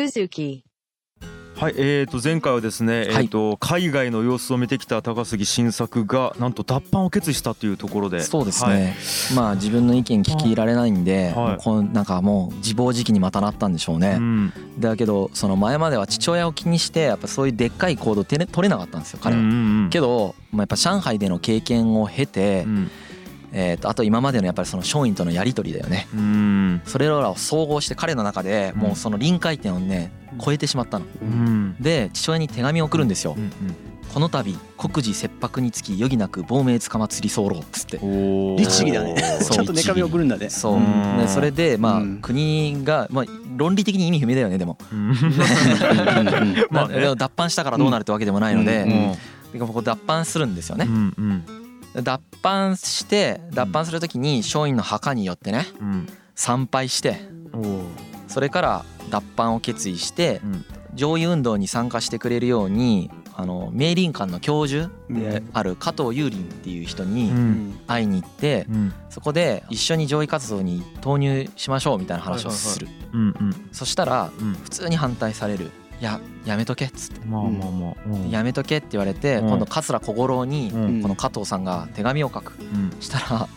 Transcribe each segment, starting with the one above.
Suzuki はい、えー、と前回はですね、えー、と海外の様子を見てきた高杉晋作がなんと脱藩を決意したというところでそうですね、まあ自分の意見聞き入れられないんで、はい。こんなんかもう自暴自棄にまたなったんでしょうね、うん。だけどその前までは父親を気にしてやっぱそういうでっかい行動取れなかったんですよ彼は、うんうんうん。けど、まあ、やっぱ上海での経験を経て、うんえー、とあと今までのやっぱりその松陰とのやり取りだよね。うん。それらを総合して彼の中でもうその臨界点をね超えてしまったの。うん。で父親に手紙を送るんですよ。うんこの度国事切迫につき余儀なく亡命つかまつり候っつって。律儀だね。ちゃんと手紙送るんだね。そう。うん。でそれでまあうん国がまあ論理的に意味不明だよね。でも脱藩したからどうなるってわけでもないのでうん。うん。でここ脱藩するんですよね。うんうん脱藩して脱藩する時に松陰の墓によってねうん。参拝してそれから脱藩を決意してうん。上位運動に参加してくれるようにあの明林館の教授である加藤雄林っていう人うにん。会いに行ってうん。そこで一緒に上位活動に投入しましょうみたいな話をする。そしたらうん。普通に反対される「いややめとけ」っつって。まあまあまあうん。でやめとけって言われてうん。今度桂小五郎にうん。この加藤さんが手紙を書く。うん。したら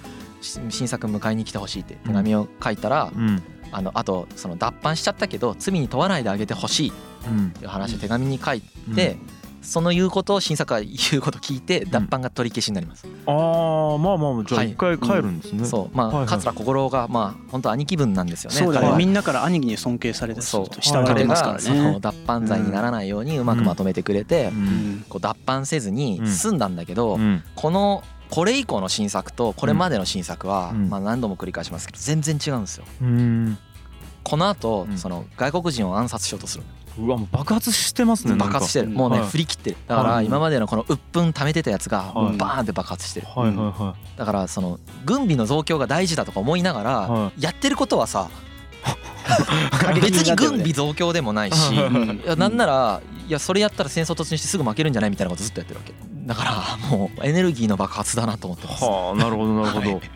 し新作迎えに来てほしいって手紙を書いたらうん。あのあとその脱藩しちゃったけど罪に問わないであげてほしいっうんていう話を手紙に書いてその言うことを新作が言うことを聞いて脱藩が取り消しになります。ああまあまあじゃあはい。一回帰るんですね。そう。まはいはいあ桂小五郎がまあ本当兄貴分なんですよね。そうだね。みんなから兄貴に尊敬されてそう。慕われますからがそのね脱藩罪にならないようにうまくまとめてくれてううん。んこう脱藩せずに済んだんだけどうん。このこれ以降の新作とこれまでの新作はうん。まあ何度も繰り返しますけど全然違うんですよ。うん。この後うん。その外国人を暗殺しようとするうわもう爆発してますね爆発してる。もうねはい。振り切ってる。だからはい。今までのこの鬱憤溜めてたやつがはい。バーンって爆発してる。はいはいはだからその軍備の増強が大事だとか思いながらはやってることはさ 別に軍備増強でもないしなんならいやそれやったら戦争突入してすぐ負けるんじゃないみたいなことずっとやってるわけ。だからもうエネルギーの爆発だなと思ってます。はあなるほどなるほはい。どで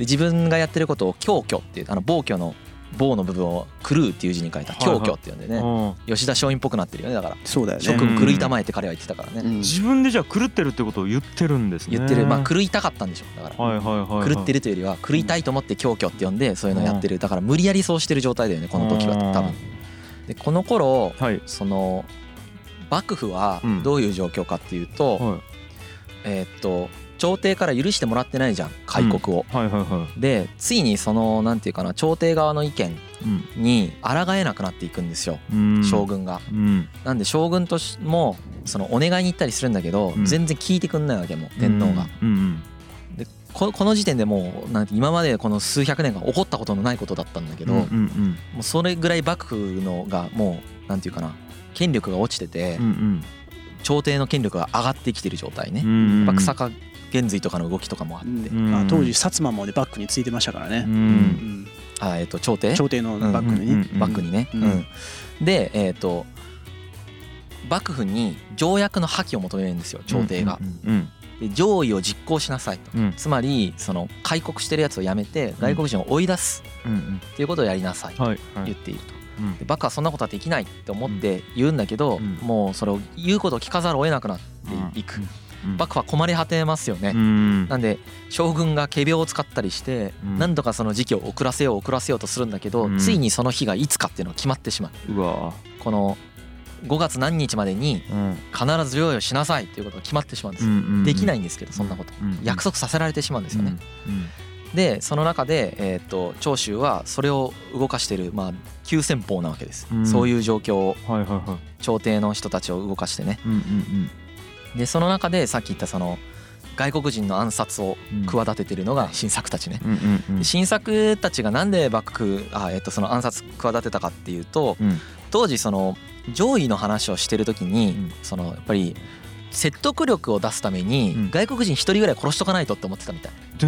自分がやってることを狂挙っていうあの暴挙の暴の部分を狂うっていう字に書いた狂挙って呼んでね。うん。吉田松陰っぽくなってるよね。だからそうだよね。諸君狂いたまえって彼は言ってたからね。うん。自分でじゃあ狂ってるってことを言ってるんですね。言ってる。まあ狂いたかったんでしょだからはいはいはいはい。狂ってるというよりは狂いたいと思って狂挙って呼んでそういうのをやってる。だから無理やりそうしてる状態だよねこの時は多分。でこの頃はい。その幕府はうん。どういう状況かっていうと、はい。えーっと朝廷から許してもらってないじゃん開国を。でついにそのなんていうかな朝廷側の意見に抗えなくなっていくんですようん。将軍が。うん。なんで将軍としもそのお願いに行ったりするんだけどうん。全然聞いてくんないわけもう天皇が。うん。うんでここの時点でもうなんて今までこの数百年間起こったことのないことだったんだけど、うんうもん。うそれぐらい幕府のがもうなんていうかな権力が落ちてて、うんうん。朝廷の権力が上がってきてる状態ね。うんやっぱ草加源瑞とかの動きとかもあって、うん。まあ当時薩摩もねバックについてましたからうね。うん。ん。あえっ、と朝廷？朝廷のバックにね。うんバックにね。うん。うん。でえっ、と幕府に条約の破棄を求めるんですよ朝廷が。うんで上位を実行しなさいと。うん。つまりその開国してるやつをやめて外国人を追い出す。うんっていうことをやりなさいと言っていると。うん。でバカはそんなことはできないって思って言うんだけど、うん。もうそれを言うことを聞かざるを得なくなっていく、うん幕府は困り果てますよね、うん。なんで将軍が仮病を使ったりしてうん。何とかその時期を遅らせよう遅らせようとするんだけど、うん。ついにその日がいつかっていうのが決まってしまう。うわ。この5月何日までにうん。必ず療養しなさいっていうことが決まってしまうんですよ、うんできないんですけどそんなこと、うん約束させられてしまうんですよね、うん。でその中で、えー、と長州はそれを動かしてる、まあ、急先鋒なわけです、うん。そういう状況を。はいはいはい。朝廷の人たちを動かしてね。うんうんでその中でさっき言ったその外国人の暗殺をうん。企ててるのが新作たちね。新作たちがなんで幕府あ、えっとその暗殺企てたかっていうとうん。当時その上位の話をしてる時に、うん。そのやっぱり説得力を出すためにうん。外国人一人ぐらい殺しとかないとって思ってたみたい。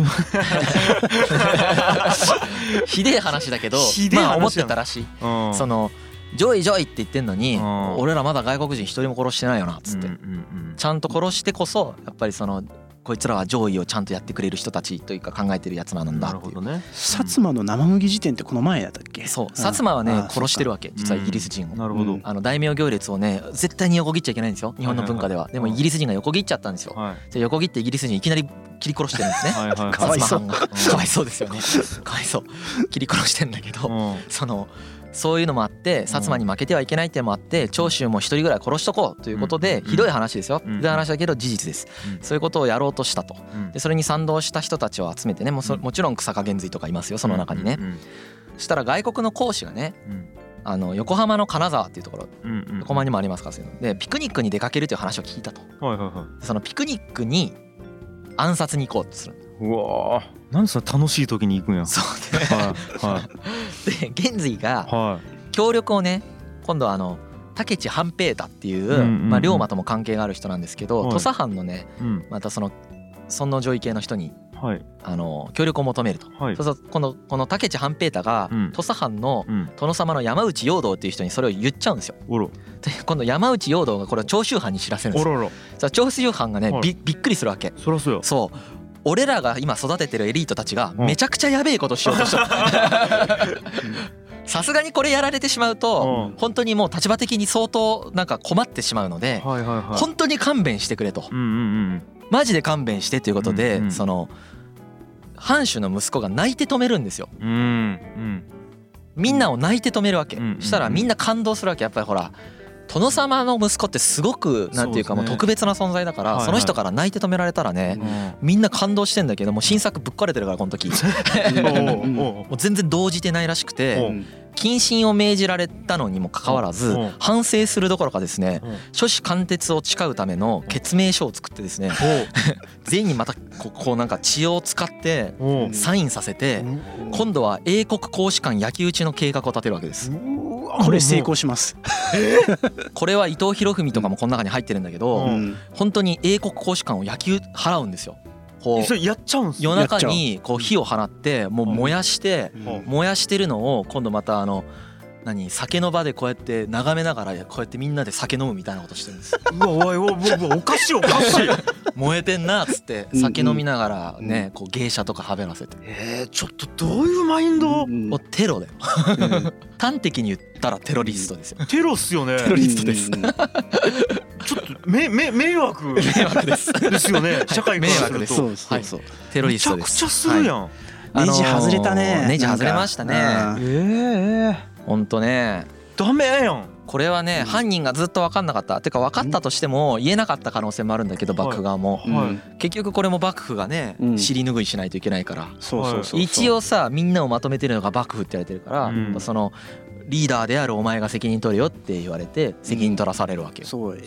ひでえ話だけどまあ思ってたらしい。うん。その上位上位って言ってんのにうん俺らまだ外国人一人も殺してないよなっつって。ちゃんと殺してこそやっぱりそのこいつらは上位をちゃんとやってくれる人たちというか考えてるやつらなんだっていう。なるほどね。薩摩の生麦辞典ってこの前だったっけ？そう。うん薩摩はねあ殺してるわけ。実はイギリス人を。なるほど、うん。あの大名行列をね絶対に横切っちゃいけないんですよ。日本の文化では。でもイギリス人が横切っちゃったんですよ。はい。で横切ってイギリス人いきなり切り殺してるんですね。薩摩藩がかわいそうですよね。かわいそう。切り殺してんだけどうん。そのそういうのもあって薩摩に負けてはいけないっていうのもあって長州も一人ぐらい殺しとこうということでうん。ひどい話ですよ。うん。ひどい話だけど事実です。うん。そういうことをやろうとしたと。うん。でそれに賛同した人たちを集めてねももちろん草加源瑞とかいますよその中にね。うんそしたら外国の講師がねうん。あの横浜の金沢っていうところ横浜にもありますからそういうの。でピクニックに出かけるという話を聞いたと。そのピクニックに暗殺に行こうとするうわー。なんでそんな楽しい時に行くんや。そうではいはい。で源瑞がは協力をね今度はあの武智半平太っていう、まあ、龍馬とも関係がある人なんですけど、はい。土佐藩のねいうん。またその尊王攘夷系の人にはい。あの協力を求めると、はい。そうするとこのこの武智半平太がうん。土佐藩のうん。殿様の山内陽道っていう人にそれを言っちゃうんですよ。おろ。で今度山内陽道がこれを長州藩に知らせるんですよ。おろろ。さあ長州藩がねはい。びびっくりするわけ。そらそうよ。そう俺らが今育ててるエリートたちがうん。めちゃくちゃやべえことしようとした。さすがにこれやられてしまうとうん。本当にもう立場的に相当なんか困ってしまうので本当に勘弁してくれと。マジで勘弁してということでその藩主の息子が泣いて止めるんですよ。みんなを泣いて止めるわけ。したらみんな感動するわけ。やっぱりほら殿様の息子ってすごくなんていうかもう特別な存在だからその人から泣いて止められたらねうん。みんな感動してんだけどもう新作ぶっかれてるからこの時。もおう全然動じてないらしくおてう謹慎を命じられたのにもかかわらずうん。反省するどころかですねうん。諸子貫徹を誓うための決命書を作ってですね 全員にまたここうなんか血を使ってサインさせて今度は英国公使館焼き討ちの計画を立てるわけです。これ成功します。これは伊藤博文とかもこの中に入ってるんだけうどうん。本当に英国公使館を焼き払うんですよこそうれやっちゃうんす？夜中にこう火を放ってもう燃やしてうん。燃やしてるのを今度またあの何酒の場でこうやって眺めながらこうやってみんなで酒飲むみたいなことしてるんです。うわおいおいおかしいおかしい。燃えてんなっつってうん酒飲みながらねこう芸者とかはべらせて。えー、ちょっとどういうマインド？うん。もうテロだよ。端的に言ったらテロリストですよ。テロっすよね。テロリストです。うん。ちょっとめめ迷惑。迷惑です。ですよね。社会からすると。迷惑です。そうそうそうテロリめストです。ちゃくちゃするやん、あのーネジ外れたね。ネジ外れましたね。ええほんとね。ダメやん。これはねうん。犯人がずっと分かんなかった。てか分かったとしても言えなかった可能性もあるんだけど幕府側も。結局これも幕府がねうん。尻拭いしないといけないから。そうそうそうそう。一応さみんなをまとめてるのが幕府って言われてるからうん。やっぱそのリーダーであるお前が責任取れよって言われて責任取らされるわけよ。そう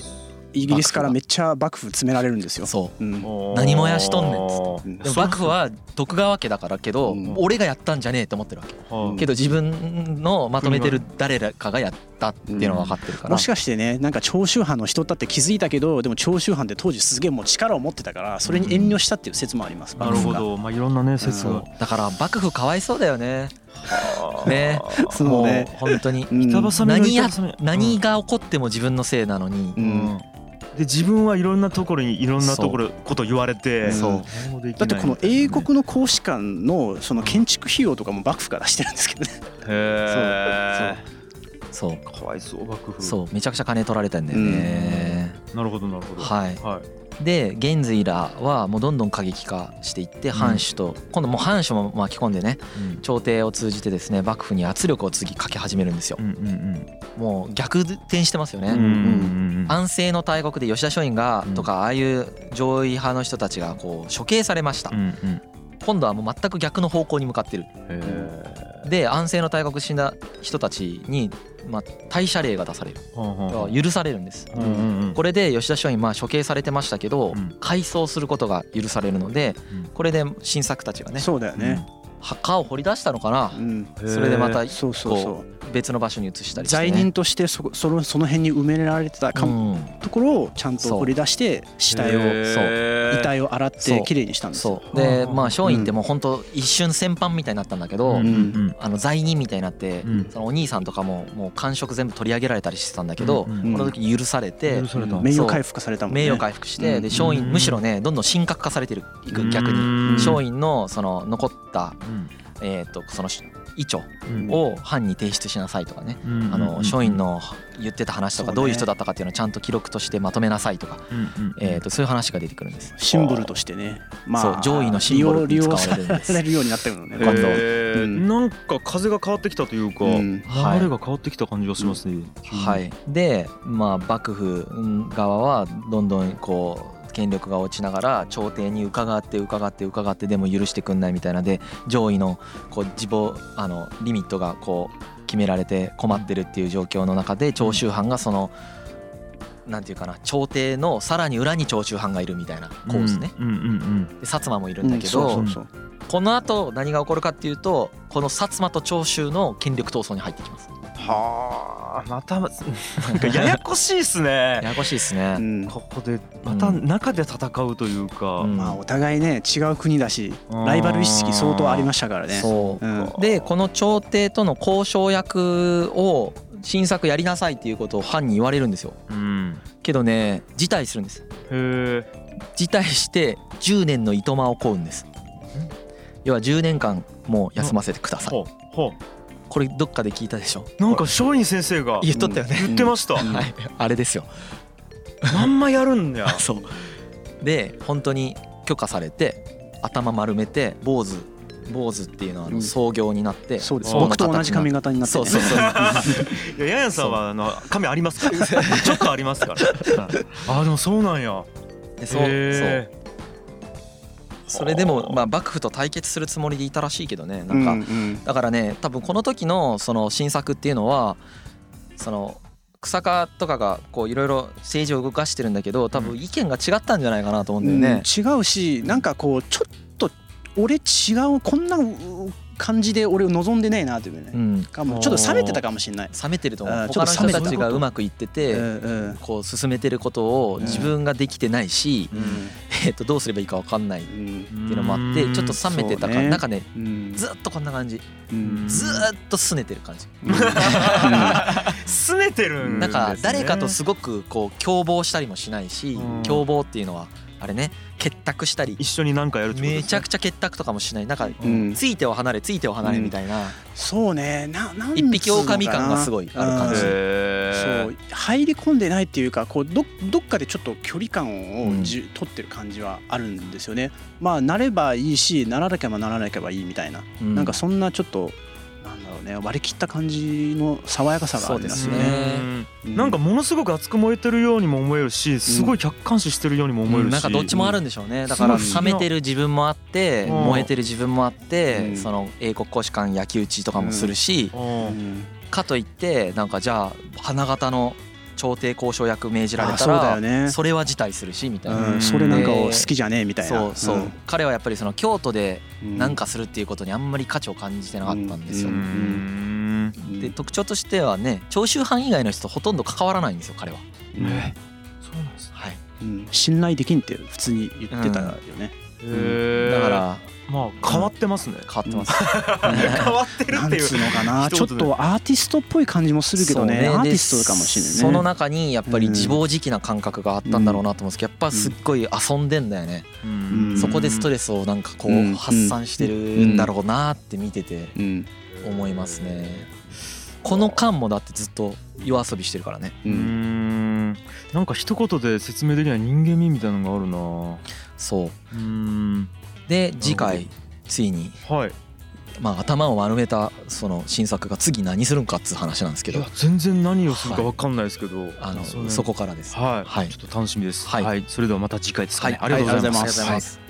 イギリスからめっちゃ幕府詰められるんですよ。そう。うん。何もやしとんねんっつって。うんでも幕府は徳川家だからけどうん。俺がやったんじゃねえって思ってるわけ。はいけど自分のまとめてる誰かがやったっていうのは分かってるから。もしかしてねなんか長州藩の人だって気づいたけどでも長州藩って当時すげえもう力を持ってたからそれに遠慮したっていう説もあります、なるほど。まあいろんなね説が。そう。だから幕府かわいそうだよねね。そうね。もう本当に。何や何が起こっても自分のせいなのにで自分はいろんなところにいろんなところこと言われてそうだってこの英国の公使館のその建築費用とかも幕府から出してるんですけどねへそうえかわいそう幕府そうめちゃくちゃ金取られてんだよねなるほどなるほどはいはいで源瑞らはもうどんどん過激化していって藩主と今度もう藩主も巻き込んでね朝廷を通じてですね幕府に圧力を次かけ始めるんですよ。もう逆転してますよね。安政の大国で吉田松陰がうん。とかああいう上位派の人たちがこう処刑されました今度はもう全く逆の方向に向かってる。へで安政の大国死んだ人たちにまあ退社令が出される。許されるんです。うんうんうん。これで吉田松陰まあ処刑されてましたけどうん。改装することが許されるのでうん。これで新作たちがね。そうだよね、墓を掘り出したのかな？うん。それでまたそうそうそこう別の場所に移したりして、ね、罪人としてそこそのその辺に埋められてたかもうん。ところをちゃんと掘り出して死体を遺体を洗ってきれいにしたんですよ。でまあ松陰ってもう本当一瞬戦犯みたいになったんだけど、うん。うん。あの罪人みたいになって、うん。そのお兄さんとかももう官職全部取り上げられたりしてたんだけど、この時許されて名誉回復されたもんね。名誉回復して、うん。で松陰うん。むしろねどんどん神格化されてるいく逆に。うん。松陰のその残った、えー、とその遺書うん。を藩に提出しなさいとかね、うんあの松陰の言ってた話とかどういう人だったかっていうのをちゃんと記録としてまとめなさいとか、えー、とそういう話が出てくるんです。シンボルとしてね。まそうあ上位のシンボルに使われるんです。されるようになったよねへ 今度。ー。うん。なんか風が変わってきたというか、流れが変わってきた感じがしますね。はい、でまあ幕府側はどんどんこう権力が落ちながら朝廷に伺って伺って伺ってでも許してくんないみたいなで上位のこう自暴あのリミットがこう決められて困ってるっていう状況の中で長州藩がそのなんていうかな朝廷のさらに裏に長州藩がいるみたいな構図ね。うんうんうんで薩摩もいるうんんだけどそうそうそうこのあと何が起こるかっていうとこの薩摩と長州の権力闘争に入ってきます。はあまたなんかややこしいっすね。や。やこしいですね。うん。ここでまた中で戦うというか、うん。まあお互いね違う国だしうん。ライバル意識相当ありましたからね。そう。うん。でこの朝廷との交渉役を新作やりなさいっていうことを藩に言われるんですよ。うん、けどね辞退するんです。へ辞退して10年のいとまを請うんです。要は10年間もう休ませてくだえさい。ほうほこれどっかで聞いたでしょ？うなんか松陰先生が言っとったよね、言ってました、うん。はい。あれですよ。まんまやるんや そう。で本当に許可されて頭丸めて坊主坊主っていうのはあうん。の創業になってそうです。僕と同じ髪型になって。ねそうそうそう。いやヤンさんはあの髪ありますから。ちょっとありますから。あでもそうなんや。でそうそう。へそれでもまあ幕府と対決するつもりでいたらしいけどねなうんかん。だからね多分この時のその新作っていうのはその草加とかがこういろいろ政治を動かしてるんだけど多分意見が違ったんじゃないかなと思うんだよね。うん。違うしなんかこうちょっと俺違うこんな感じで俺を望んでねえなっていうね。うん、かもちょっと冷めてたかもしれない。冷めてると思う。他の人たちがうまくいっててうんうんこう進めてることを自分ができてないし、えっとどうすればいいか分かんないっうんていうのもあってちょっと冷めてたそうね感なんかね。うんずっとこんな感じ。うん。ずーっと拗ねてる感じ。うん。すねてるんです、ね、なんか誰かとすごくこう共謀したりもしないしうん。共謀っていうのはあれね結託したり。一緒に何かやるってことめちゃくちゃ結託とかもしない。なんかうん。ついてを離れついてを離れみたいな。そうね。ななん一匹狼感がすごいある感じ。うん。へそう入り込んでないっていうかこうどどっかでちょっと距離感うん。をじ、取ってる感じはあるんですよね。まあなればいいしならなければならなければいいみたいな、うなんかそんなちょっとろうね割り切った感じの爽やかさがあるんですよそうですね。ねうなんかものすごく熱く燃えてるようにも思えるしすごい客観視してるようにも思えるし、うんなんかどっちもあるんでしょうね。だから冷めてる自分もあってうん。燃えてる自分もあってうん。その英国公使館焼き討ちとかもするしうん。うん。かといってなんかじゃあ花形の朝廷交渉役命じられたらね。それは辞退するしみたいな。うん、それなんかを好きじゃねえみたいな。そうそう、彼はやっぱりその京都でうんなんかするっていうことにあんまり価値を感じてなかったんですよ。で特徴としてはね長州藩以外の人とほとんど関わらないんですよ彼は。そうなんですねはい、うん信頼できんって普通に言ってたよね。だからまあ変わってますね、変わってます。変わってるっていう。つうのかなちょっとアーティストっぽい感じもするけどね。アーティストかもしれないね。その中にやっぱり自暴自棄な感覚があったんだろうなと思うんですけどやっぱすっごい遊んでんだよね、うん。そこでストレスをなんかこう発散してるんだろうなって見ててうん。思いますね。この間もだってずっと夜遊びしてるからね。ううんんなんか一言で説明できない人間味みたいなのがあるな。そう。うん。で次回ついにはい。まあ頭を丸めたその新作が次何するんかっつう話なんですけど。いや全然何をするか分かんないですけど、あのそこからですはい、はい。ちょっと楽しみです。はい。それではまた次回ですかね、はい。ありがとうございます